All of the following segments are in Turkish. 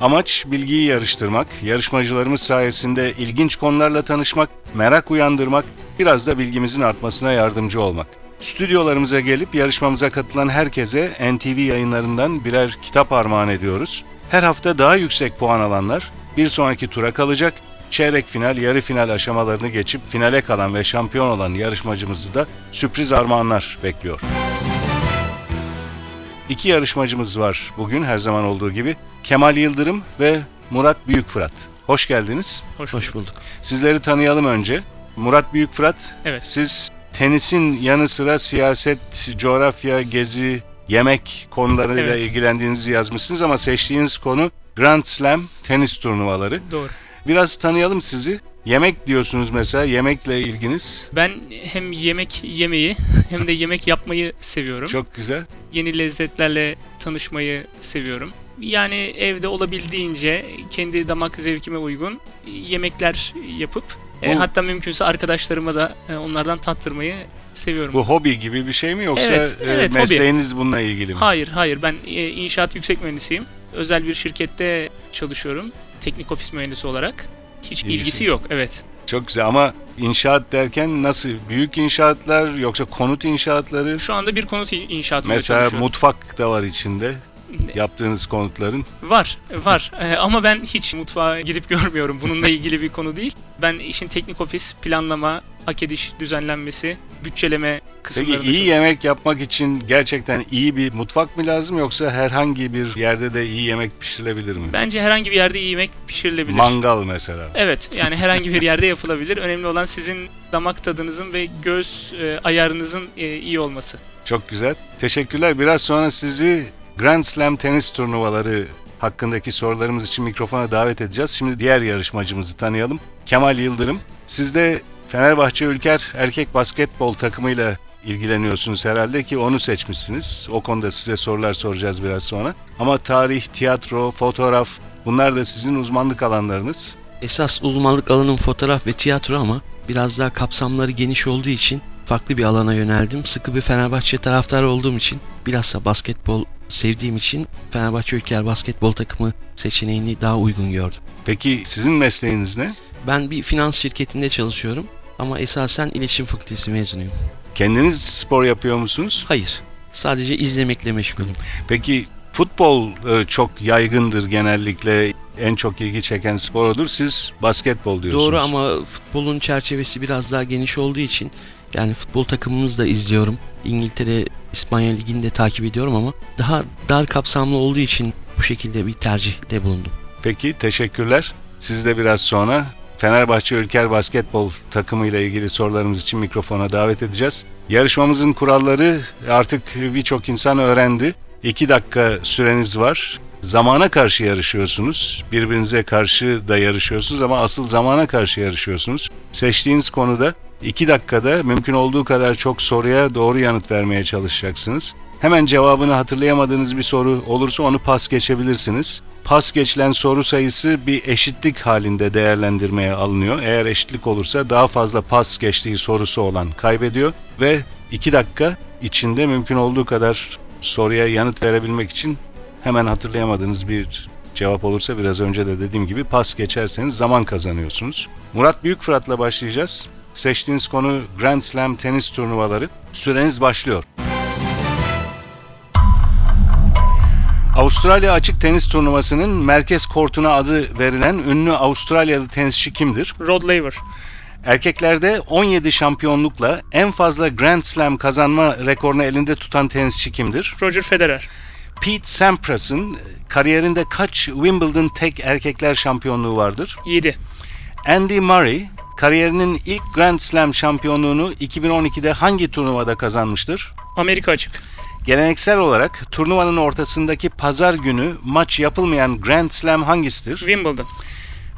Amaç bilgiyi yarıştırmak, yarışmacılarımız sayesinde ilginç konularla tanışmak, merak uyandırmak, biraz da bilgimizin artmasına yardımcı olmak. Stüdyolarımıza gelip yarışmamıza katılan herkese NTV yayınlarından birer kitap armağan ediyoruz. Her hafta daha yüksek puan alanlar bir sonraki tura kalacak. Çeyrek final, yarı final aşamalarını geçip finale kalan ve şampiyon olan yarışmacımızı da sürpriz armağanlar bekliyor. İki yarışmacımız var bugün her zaman olduğu gibi. Kemal Yıldırım ve Murat Büyükfırat. Hoş geldiniz. Hoş, Hoş bulduk. Sizleri tanıyalım önce. Murat Büyükfırat, Evet. siz tenisin yanı sıra siyaset, coğrafya, gezi, yemek konularıyla Evet. ilgilendiğinizi yazmışsınız ama seçtiğiniz konu Grand Slam tenis turnuvaları. Doğru. Biraz tanıyalım sizi. Yemek diyorsunuz mesela, yemekle ilginiz. Ben hem yemek yemeyi hem de yemek yapmayı seviyorum. Çok güzel. Yeni lezzetlerle tanışmayı seviyorum. Yani evde olabildiğince kendi damak zevkime uygun yemekler yapıp e, Bu- hatta mümkünse arkadaşlarıma da e, onlardan tattırmayı seviyorum. Bu hobi gibi bir şey mi yoksa Evet, e, evet, hobi. mesleğiniz bununla ilgili mi? Hayır, hayır. Ben e, inşaat yüksek mühendisiyim. Özel bir şirkette çalışıyorum. Teknik ofis mühendisi olarak. Hiç İlgisi ilgisi yok. Evet. Çok güzel ama inşaat derken nasıl? Büyük inşaatlar yoksa konut inşaatları? Şu anda bir konut in- inşaatında Mesela mutfak da var içinde yaptığınız konutların. Var, var. Ee, ama ben hiç mutfağa gidip görmüyorum. Bununla ilgili bir konu değil. Ben işin teknik ofis, planlama, hak ediş düzenlenmesi, bütçeleme Peki kısımlarında iyi çok- yemek yapmak için gerçekten iyi bir mutfak mı lazım yoksa herhangi bir yerde de iyi yemek pişirilebilir mi? Bence herhangi bir yerde iyi yemek pişirilebilir. Mangal mesela. Evet, yani herhangi bir yerde yapılabilir. Önemli olan sizin damak tadınızın ve göz e, ayarınızın e, iyi olması. Çok güzel. Teşekkürler. Biraz sonra sizi Grand Slam tenis turnuvaları hakkındaki sorularımız için mikrofona davet edeceğiz. Şimdi diğer yarışmacımızı tanıyalım. Kemal Yıldırım. Siz de Fenerbahçe Ülker erkek basketbol takımıyla ilgileniyorsunuz herhalde ki onu seçmişsiniz. O konuda size sorular soracağız biraz sonra. Ama tarih, tiyatro, fotoğraf bunlar da sizin uzmanlık alanlarınız. Esas uzmanlık alanım fotoğraf ve tiyatro ama biraz daha kapsamları geniş olduğu için farklı bir alana yöneldim. Sıkı bir Fenerbahçe taraftarı olduğum için bilhassa basketbol sevdiğim için Fenerbahçe Ülker basketbol takımı seçeneğini daha uygun gördüm. Peki sizin mesleğiniz ne? Ben bir finans şirketinde çalışıyorum ama esasen iletişim fakültesi mezunuyum. Kendiniz spor yapıyor musunuz? Hayır, sadece izlemekle meşgulüm. Peki futbol e, çok yaygındır genellikle en çok ilgi çeken spor odur. Siz basketbol diyorsunuz. Doğru ama futbolun çerçevesi biraz daha geniş olduğu için yani futbol takımımızı da izliyorum. İngiltere, İspanya Ligi'ni de takip ediyorum ama daha dar kapsamlı olduğu için bu şekilde bir tercihte bulundum. Peki teşekkürler. Siz de biraz sonra Fenerbahçe Ülker Basketbol takımıyla ilgili sorularımız için mikrofona davet edeceğiz. Yarışmamızın kuralları artık birçok insan öğrendi. 2 dakika süreniz var. Zamana karşı yarışıyorsunuz. Birbirinize karşı da yarışıyorsunuz ama asıl zamana karşı yarışıyorsunuz. Seçtiğiniz konuda 2 dakikada mümkün olduğu kadar çok soruya doğru yanıt vermeye çalışacaksınız. Hemen cevabını hatırlayamadığınız bir soru olursa onu pas geçebilirsiniz. Pas geçilen soru sayısı bir eşitlik halinde değerlendirmeye alınıyor. Eğer eşitlik olursa daha fazla pas geçtiği sorusu olan kaybediyor ve 2 dakika içinde mümkün olduğu kadar soruya yanıt verebilmek için hemen hatırlayamadığınız bir cevap olursa biraz önce de dediğim gibi pas geçerseniz zaman kazanıyorsunuz. Murat Büyükfırat'la başlayacağız. Seçtiğiniz konu Grand Slam tenis turnuvaları. Süreniz başlıyor. Avustralya Açık Tenis Turnuvası'nın merkez kortuna adı verilen ünlü Avustralyalı tenisçi kimdir? Rod Laver. Erkeklerde 17 şampiyonlukla en fazla Grand Slam kazanma rekorunu elinde tutan tenisçi kimdir? Roger Federer. Pete Sampras'ın kariyerinde kaç Wimbledon tek erkekler şampiyonluğu vardır? 7. Andy Murray kariyerinin ilk Grand Slam şampiyonluğunu 2012'de hangi turnuvada kazanmıştır? Amerika açık. Geleneksel olarak turnuvanın ortasındaki pazar günü maç yapılmayan Grand Slam hangisidir? Wimbledon.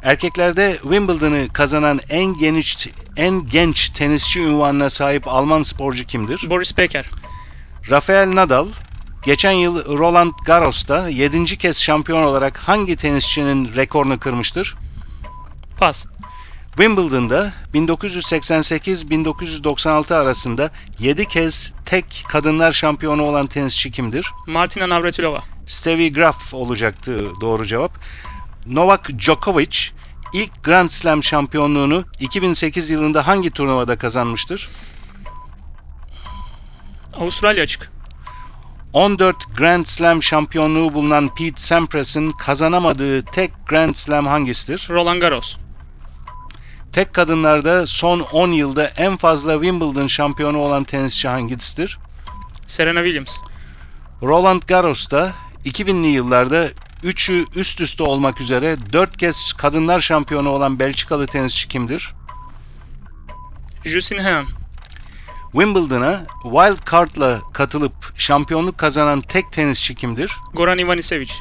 Erkeklerde Wimbledon'ı kazanan en genç en genç tenisçi unvanına sahip Alman sporcu kimdir? Boris Becker. Rafael Nadal geçen yıl Roland Garros'ta 7. kez şampiyon olarak hangi tenisçinin rekorunu kırmıştır? Pas. Wimbledon'da 1988-1996 arasında 7 kez tek kadınlar şampiyonu olan tenisçi kimdir? Martina Navratilova. Stevie Graf olacaktı doğru cevap. Novak Djokovic ilk Grand Slam şampiyonluğunu 2008 yılında hangi turnuvada kazanmıştır? Avustralya açık. 14 Grand Slam şampiyonluğu bulunan Pete Sampras'ın kazanamadığı tek Grand Slam hangisidir? Roland Garros. Tek kadınlarda son 10 yılda en fazla Wimbledon şampiyonu olan tenisçi hangisidir? Serena Williams. Roland Garros'ta 2000'li yıllarda üçü üst üste olmak üzere 4 kez kadınlar şampiyonu olan Belçikalı tenisçi kimdir? Justin Henan. Wimbledon'a wild card'la katılıp şampiyonluk kazanan tek tenisçi kimdir? Goran Ivanisevic.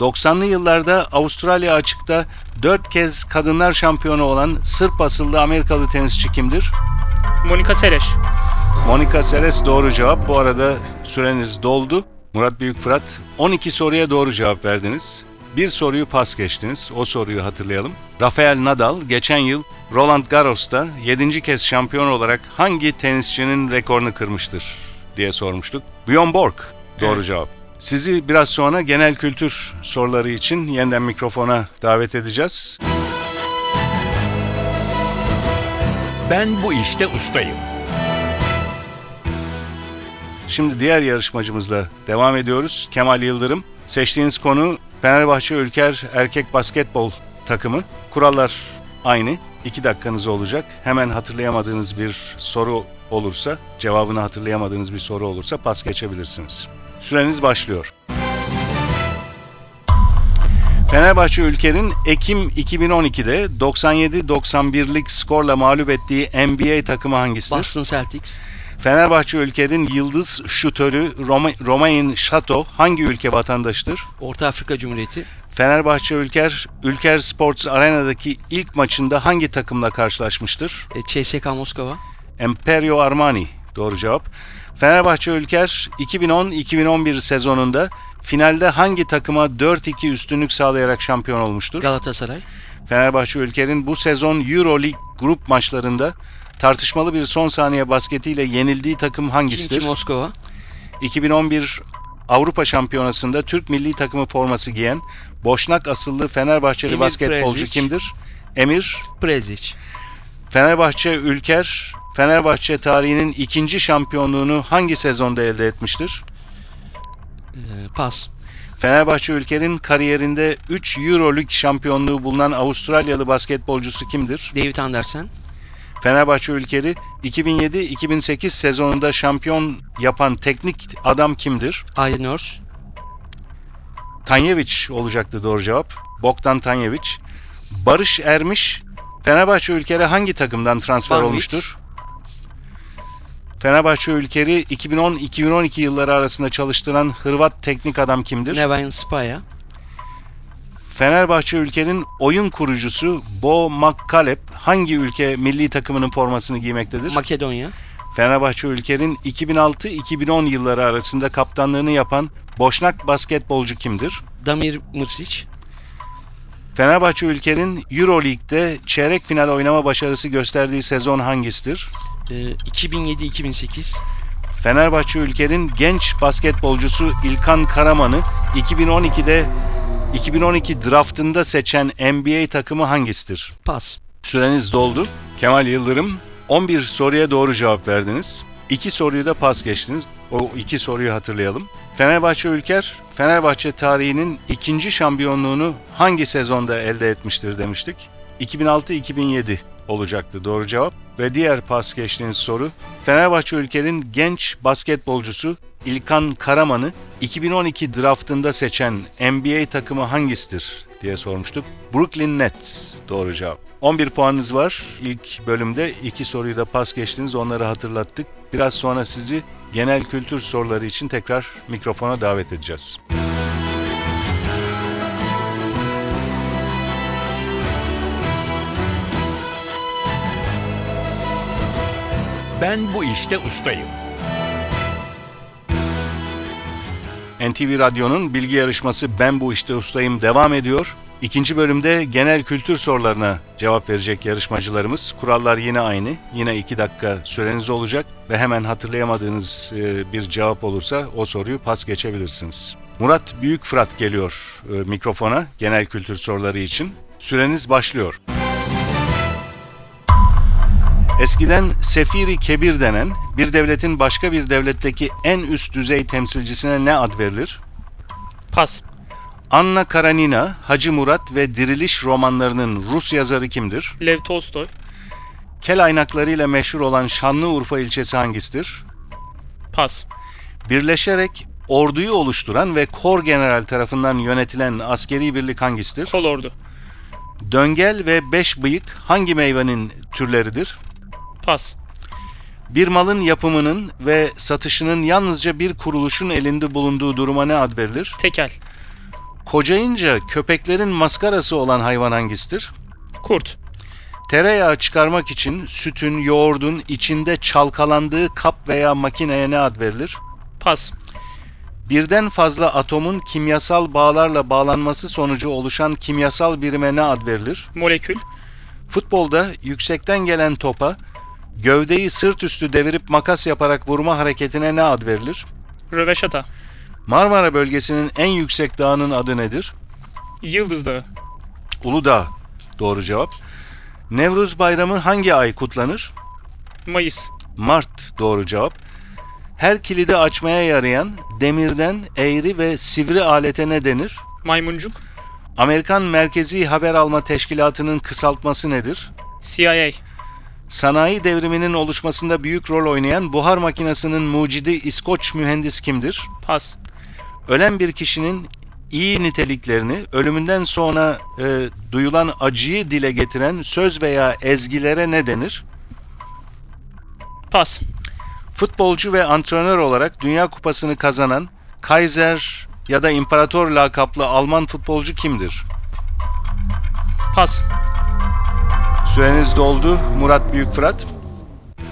90'lı yıllarda Avustralya açıkta 4 kez kadınlar şampiyonu olan Sırp asıllı Amerikalı tenisçi kimdir? Monica Seles. Monica Seles doğru cevap. Bu arada süreniz doldu. Murat Büyük Fırat 12 soruya doğru cevap verdiniz. Bir soruyu pas geçtiniz. O soruyu hatırlayalım. Rafael Nadal geçen yıl Roland Garros'ta 7. kez şampiyon olarak hangi tenisçinin rekorunu kırmıştır diye sormuştuk. Bjorn Borg doğru Evet. cevap. Sizi biraz sonra genel kültür soruları için yeniden mikrofona davet edeceğiz. Ben bu işte ustayım. Şimdi diğer yarışmacımızla devam ediyoruz. Kemal Yıldırım. Seçtiğiniz konu Fenerbahçe Ülker Erkek Basketbol takımı. Kurallar aynı. 2 dakikanız olacak. Hemen hatırlayamadığınız bir soru olursa, cevabını hatırlayamadığınız bir soru olursa pas geçebilirsiniz. Süreniz başlıyor. Fenerbahçe Ülker'in Ekim 2012'de 97-91'lik skorla mağlup ettiği NBA takımı hangisidir? Boston Celtics. Fenerbahçe ülkenin yıldız şutörü Roma, Romain Şato hangi ülke vatandaşıdır? Orta Afrika Cumhuriyeti. Fenerbahçe Ülker, Ülker Sports Arena'daki ilk maçında hangi takımla karşılaşmıştır? E, CSK Moskova. Emperio Armani. Doğru cevap. Fenerbahçe Ülker 2010-2011 sezonunda finalde hangi takıma 4-2 üstünlük sağlayarak şampiyon olmuştur? Galatasaray. Fenerbahçe Ülker'in bu sezon Euroleague grup maçlarında tartışmalı bir son saniye basketiyle yenildiği takım hangisidir? Kimki Moskova. 2011 Avrupa Şampiyonası'nda Türk milli takımı forması giyen Boşnak asıllı Fenerbahçeli Emir basketbolcu Prezic. kimdir? Emir Prezic. Fenerbahçe Ülker Fenerbahçe tarihinin ikinci şampiyonluğunu hangi sezonda elde etmiştir? E, pas. Fenerbahçe Ülker'in kariyerinde 3 Euroleague şampiyonluğu bulunan Avustralyalı basketbolcusu kimdir? David Andersen. Fenerbahçe Ülker'i 2007-2008 sezonunda şampiyon yapan teknik adam kimdir? Aydın Örs. Tanyeviç olacaktı doğru cevap. Bogdan Tanyeviç. Barış Ermiş Fenerbahçe Ülker'e hangi takımdan transfer Banvit. olmuştur? Fenerbahçe Ülker'i 2010-2012 yılları arasında çalıştıran Hırvat teknik adam kimdir? Nevain Spaya. Fenerbahçe Ülker'in oyun kurucusu Bo Makkalep hangi ülke milli takımının formasını giymektedir? Makedonya. Fenerbahçe Ülker'in 2006-2010 yılları arasında kaptanlığını yapan Boşnak basketbolcu kimdir? Damir Mrsic. Fenerbahçe Ülker'in Euroleague'de çeyrek final oynama başarısı gösterdiği sezon hangisidir? E, 2007-2008. Fenerbahçe Ülker'in genç basketbolcusu İlkan Karaman'ı 2012'de 2012 draftında seçen NBA takımı hangisidir? Pas. Süreniz doldu. Kemal Yıldırım 11 soruya doğru cevap verdiniz. 2 soruyu da pas geçtiniz. O iki soruyu hatırlayalım. Fenerbahçe Ülker, Fenerbahçe tarihinin ikinci şampiyonluğunu hangi sezonda elde etmiştir demiştik. 2006-2007 olacaktı doğru cevap. Ve diğer pas geçtiğiniz soru, Fenerbahçe Ülker'in genç basketbolcusu İlkan Karaman'ı 2012 draftında seçen NBA takımı hangisidir diye sormuştuk. Brooklyn Nets doğru cevap. 11 puanınız var. İlk bölümde iki soruyu da pas geçtiniz. Onları hatırlattık. Biraz sonra sizi genel kültür soruları için tekrar mikrofona davet edeceğiz. Ben bu işte ustayım. NTV Radyo'nun bilgi yarışması Ben Bu İşte Ustayım devam ediyor. İkinci bölümde genel kültür sorularına cevap verecek yarışmacılarımız. Kurallar yine aynı. Yine iki dakika süreniz olacak ve hemen hatırlayamadığınız e, bir cevap olursa o soruyu pas geçebilirsiniz. Murat Büyük Fırat geliyor e, mikrofona genel kültür soruları için. Süreniz başlıyor. Eskiden Sefiri Kebir denen bir devletin başka bir devletteki en üst düzey temsilcisine ne ad verilir? Pas. Anna Karanina, Hacı Murat ve Diriliş romanlarının Rus yazarı kimdir? Lev Tolstoy. Kel aynaklarıyla meşhur olan Şanlıurfa ilçesi hangisidir? Pas. Birleşerek orduyu oluşturan ve kor general tarafından yönetilen askeri birlik hangisidir? Kol ordu. Döngel ve beş bıyık hangi meyvenin türleridir? Pas. Bir malın yapımının ve satışının yalnızca bir kuruluşun elinde bulunduğu duruma ne ad verilir? Tekel. Kocayınca köpeklerin maskarası olan hayvan hangisidir? Kurt. Tereyağı çıkarmak için sütün, yoğurdun içinde çalkalandığı kap veya makineye ne ad verilir? Pas. Birden fazla atomun kimyasal bağlarla bağlanması sonucu oluşan kimyasal birime ne ad verilir? Molekül. Futbolda yüksekten gelen topa gövdeyi sırt üstü devirip makas yaparak vurma hareketine ne ad verilir? Röveşata. Marmara bölgesinin en yüksek dağının adı nedir? Yıldız Dağı. Uludağ. Doğru cevap. Nevruz Bayramı hangi ay kutlanır? Mayıs. Mart doğru cevap. Her kilidi açmaya yarayan demirden eğri ve sivri alete ne denir? Maymuncuk. Amerikan Merkezi Haber Alma Teşkilatı'nın kısaltması nedir? CIA. Sanayi devriminin oluşmasında büyük rol oynayan buhar makinesinin mucidi İskoç mühendis kimdir? Pas. Ölen bir kişinin iyi niteliklerini ölümünden sonra e, duyulan acıyı dile getiren söz veya ezgilere ne denir? Pas. Futbolcu ve antrenör olarak Dünya Kupası'nı kazanan Kaiser ya da İmparator lakaplı Alman futbolcu kimdir? Pas. Süreniz doldu Murat Büyükfırat.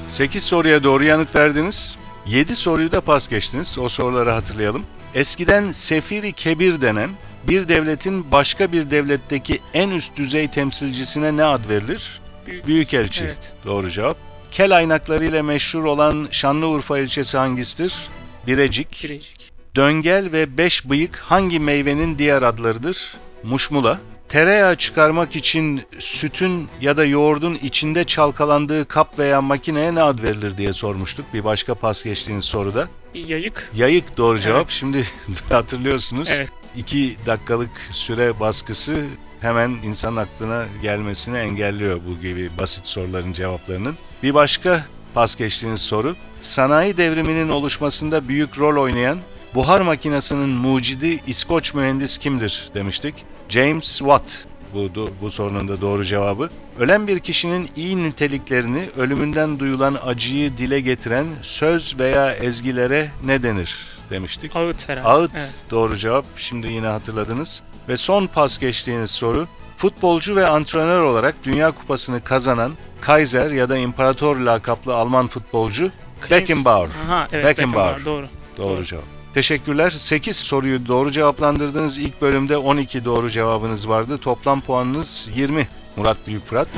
8 soruya doğru yanıt verdiniz. 7 soruyu da pas geçtiniz. O soruları hatırlayalım. Eskiden Sefiri Kebir denen bir devletin başka bir devletteki en üst düzey temsilcisine ne ad verilir? Büyük. Büyükelçi. Evet. Doğru cevap. Kel aynaklarıyla meşhur olan Şanlıurfa ilçesi hangisidir? Birecik. Birecik. Döngel ve beş bıyık hangi meyvenin diğer adlarıdır? Muşmula. Tereyağı çıkarmak için sütün ya da yoğurdun içinde çalkalandığı kap veya makineye ne ad verilir diye sormuştuk bir başka pas geçtiğiniz soruda. Yayık. Yayık doğru cevap. Evet. Şimdi hatırlıyorsunuz. Evet. 2 dakikalık süre baskısı hemen insan aklına gelmesini engelliyor bu gibi basit soruların cevaplarının. Bir başka pas geçtiğiniz soru. Sanayi devriminin oluşmasında büyük rol oynayan buhar makinesinin mucidi İskoç mühendis kimdir demiştik. James Watt bu, bu sorunun da doğru cevabı. Ölen bir kişinin iyi niteliklerini ölümünden duyulan acıyı dile getiren söz veya ezgilere ne denir demiştik. Ağıt herhalde. Ağıt Evet. doğru cevap. Şimdi yine hatırladınız. Ve son pas geçtiğiniz soru. Futbolcu ve antrenör olarak Dünya Kupası'nı kazanan Kaiser ya da İmparator lakaplı Alman futbolcu Beckenbauer. Aha, evet, Beckenbauer. Beckenbauer. Doğru. Doğru Doğru. cevap. Teşekkürler. 8 soruyu doğru cevaplandırdınız. İlk bölümde 12 doğru cevabınız vardı. Toplam puanınız 20. Murat Büyükfırat.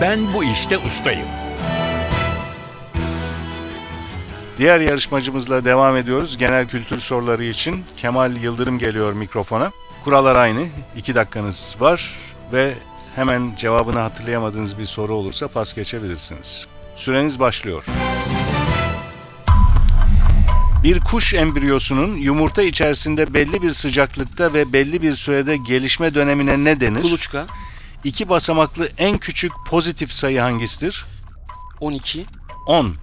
Ben bu işte ustayım. Diğer yarışmacımızla devam ediyoruz. Genel kültür soruları için Kemal Yıldırım geliyor mikrofona. Kurallar aynı. 2 dakikanız var ve hemen cevabını hatırlayamadığınız bir soru olursa pas geçebilirsiniz. Süreniz başlıyor. Bir kuş embriyosunun yumurta içerisinde belli bir sıcaklıkta ve belli bir sürede gelişme dönemine ne denir? Kuluçka. İki basamaklı en küçük pozitif sayı hangisidir? 12. 10.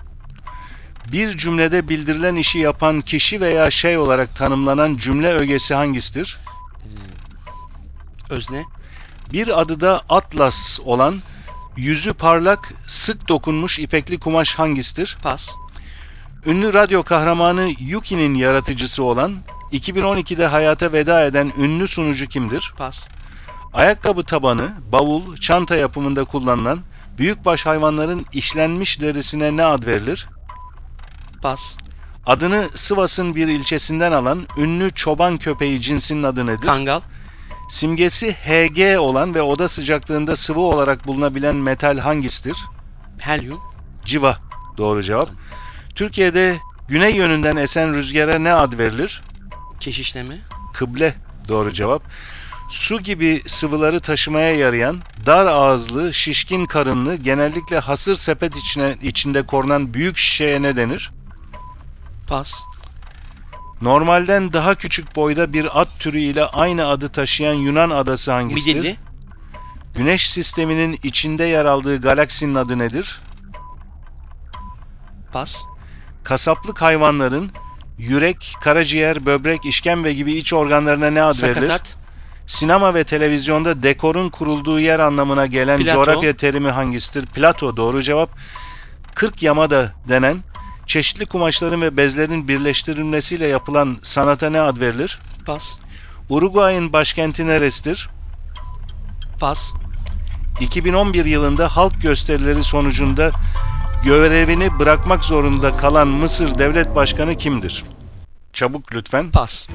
Bir cümlede bildirilen işi yapan kişi veya şey olarak tanımlanan cümle ögesi hangisidir? Özne. Bir adı da atlas olan, yüzü parlak, sık dokunmuş ipekli kumaş hangisidir? Pas. Ünlü radyo kahramanı Yuki'nin yaratıcısı olan, 2012'de hayata veda eden ünlü sunucu kimdir? Pas. Ayakkabı tabanı, bavul, çanta yapımında kullanılan Büyükbaş hayvanların işlenmiş derisine ne ad verilir? Pas. Adını Sivas'ın bir ilçesinden alan ünlü çoban köpeği cinsinin adı nedir? Kangal. Simgesi Hg olan ve oda sıcaklığında sıvı olarak bulunabilen metal hangisidir? Helyum. Civa. Doğru cevap. Türkiye'de güney yönünden esen rüzgara ne ad verilir? Keşişleme. Kıble. Doğru cevap. Su gibi sıvıları taşımaya yarayan, dar ağızlı, şişkin karınlı, genellikle hasır sepet içine, içinde korunan büyük şişeye ne denir? Pas. Normalden daha küçük boyda bir at türü ile aynı adı taşıyan Yunan adası hangisidir? Midilli. Güneş sisteminin içinde yer aldığı galaksinin adı nedir? Pas. Kasaplık hayvanların yürek, karaciğer, böbrek, işkembe gibi iç organlarına ne ad verilir? Sakatat. Sinema ve televizyonda dekorun kurulduğu yer anlamına gelen Plato. coğrafya terimi hangisidir? Plato doğru cevap. 40 yamada denen çeşitli kumaşların ve bezlerin birleştirilmesiyle yapılan sanata ne ad verilir? Pas. Uruguay'ın başkenti neresidir? Pas. 2011 yılında halk gösterileri sonucunda görevini bırakmak zorunda kalan Mısır Devlet Başkanı kimdir? Çabuk lütfen. Pas.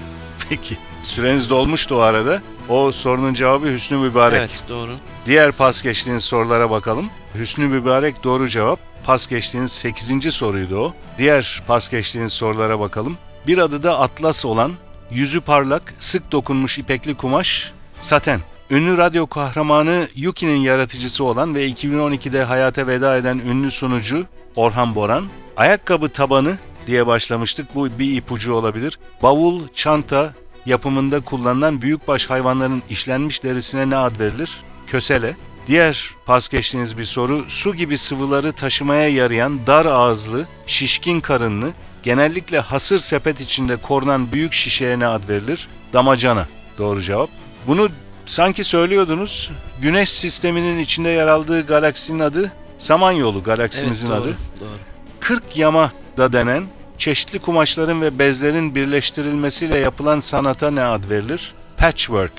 Peki. Süreniz dolmuştu o arada. O sorunun cevabı Hüsnü Mübarek. Evet doğru. Diğer pas geçtiğiniz sorulara bakalım. Hüsnü Mübarek doğru cevap. Pas geçtiğiniz 8. soruydu o. Diğer pas geçtiğiniz sorulara bakalım. Bir adı da atlas olan, yüzü parlak, sık dokunmuş ipekli kumaş, saten. Ünlü radyo kahramanı Yuki'nin yaratıcısı olan ve 2012'de hayata veda eden ünlü sunucu Orhan Boran, ayakkabı tabanı diye başlamıştık. Bu bir ipucu olabilir. Bavul, çanta yapımında kullanılan büyükbaş hayvanların işlenmiş derisine ne ad verilir? Kösele. Diğer pas geçtiğiniz bir soru, su gibi sıvıları taşımaya yarayan dar ağızlı, şişkin karınlı, genellikle hasır sepet içinde korunan büyük şişeye ne ad verilir? Damacana. Doğru cevap. Bunu sanki söylüyordunuz. Güneş sisteminin içinde yer aldığı galaksinin adı Samanyolu galaksimizin evet, doğru. adı. Doğru. 40 yama da denen çeşitli kumaşların ve bezlerin birleştirilmesiyle yapılan sanata ne ad verilir? Patchwork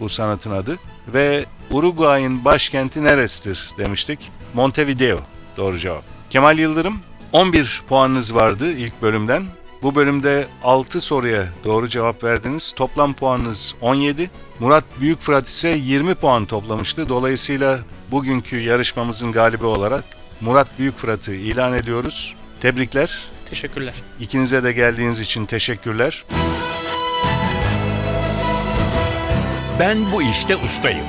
bu sanatın adı ve Uruguay'ın başkenti neresidir demiştik? Montevideo doğru cevap. Kemal Yıldırım 11 puanınız vardı ilk bölümden. Bu bölümde 6 soruya doğru cevap verdiniz. Toplam puanınız 17. Murat Büyükfırat ise 20 puan toplamıştı. Dolayısıyla bugünkü yarışmamızın galibi olarak Murat Büyükfırat'ı ilan ediyoruz. Tebrikler. Teşekkürler. İkinize de geldiğiniz için teşekkürler. Ben bu işte ustayım.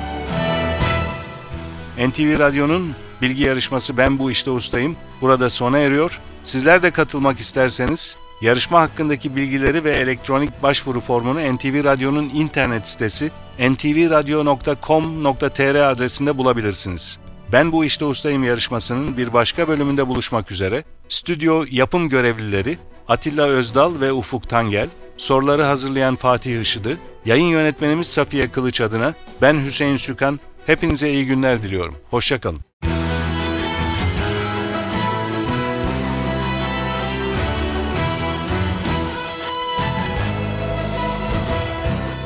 NTV Radyo'nun bilgi yarışması Ben Bu İşte Ustayım burada sona eriyor. Sizler de katılmak isterseniz yarışma hakkındaki bilgileri ve elektronik başvuru formunu NTV Radyo'nun internet sitesi ntvradio.com.tr adresinde bulabilirsiniz. Ben Bu İşte Ustayım yarışmasının bir başka bölümünde buluşmak üzere. Stüdyo yapım görevlileri Atilla Özdal ve Ufuk Tangel, soruları hazırlayan Fatih Işıdı, yayın yönetmenimiz Safiye Kılıç adına ben Hüseyin Sükan, hepinize iyi günler diliyorum. Hoşçakalın.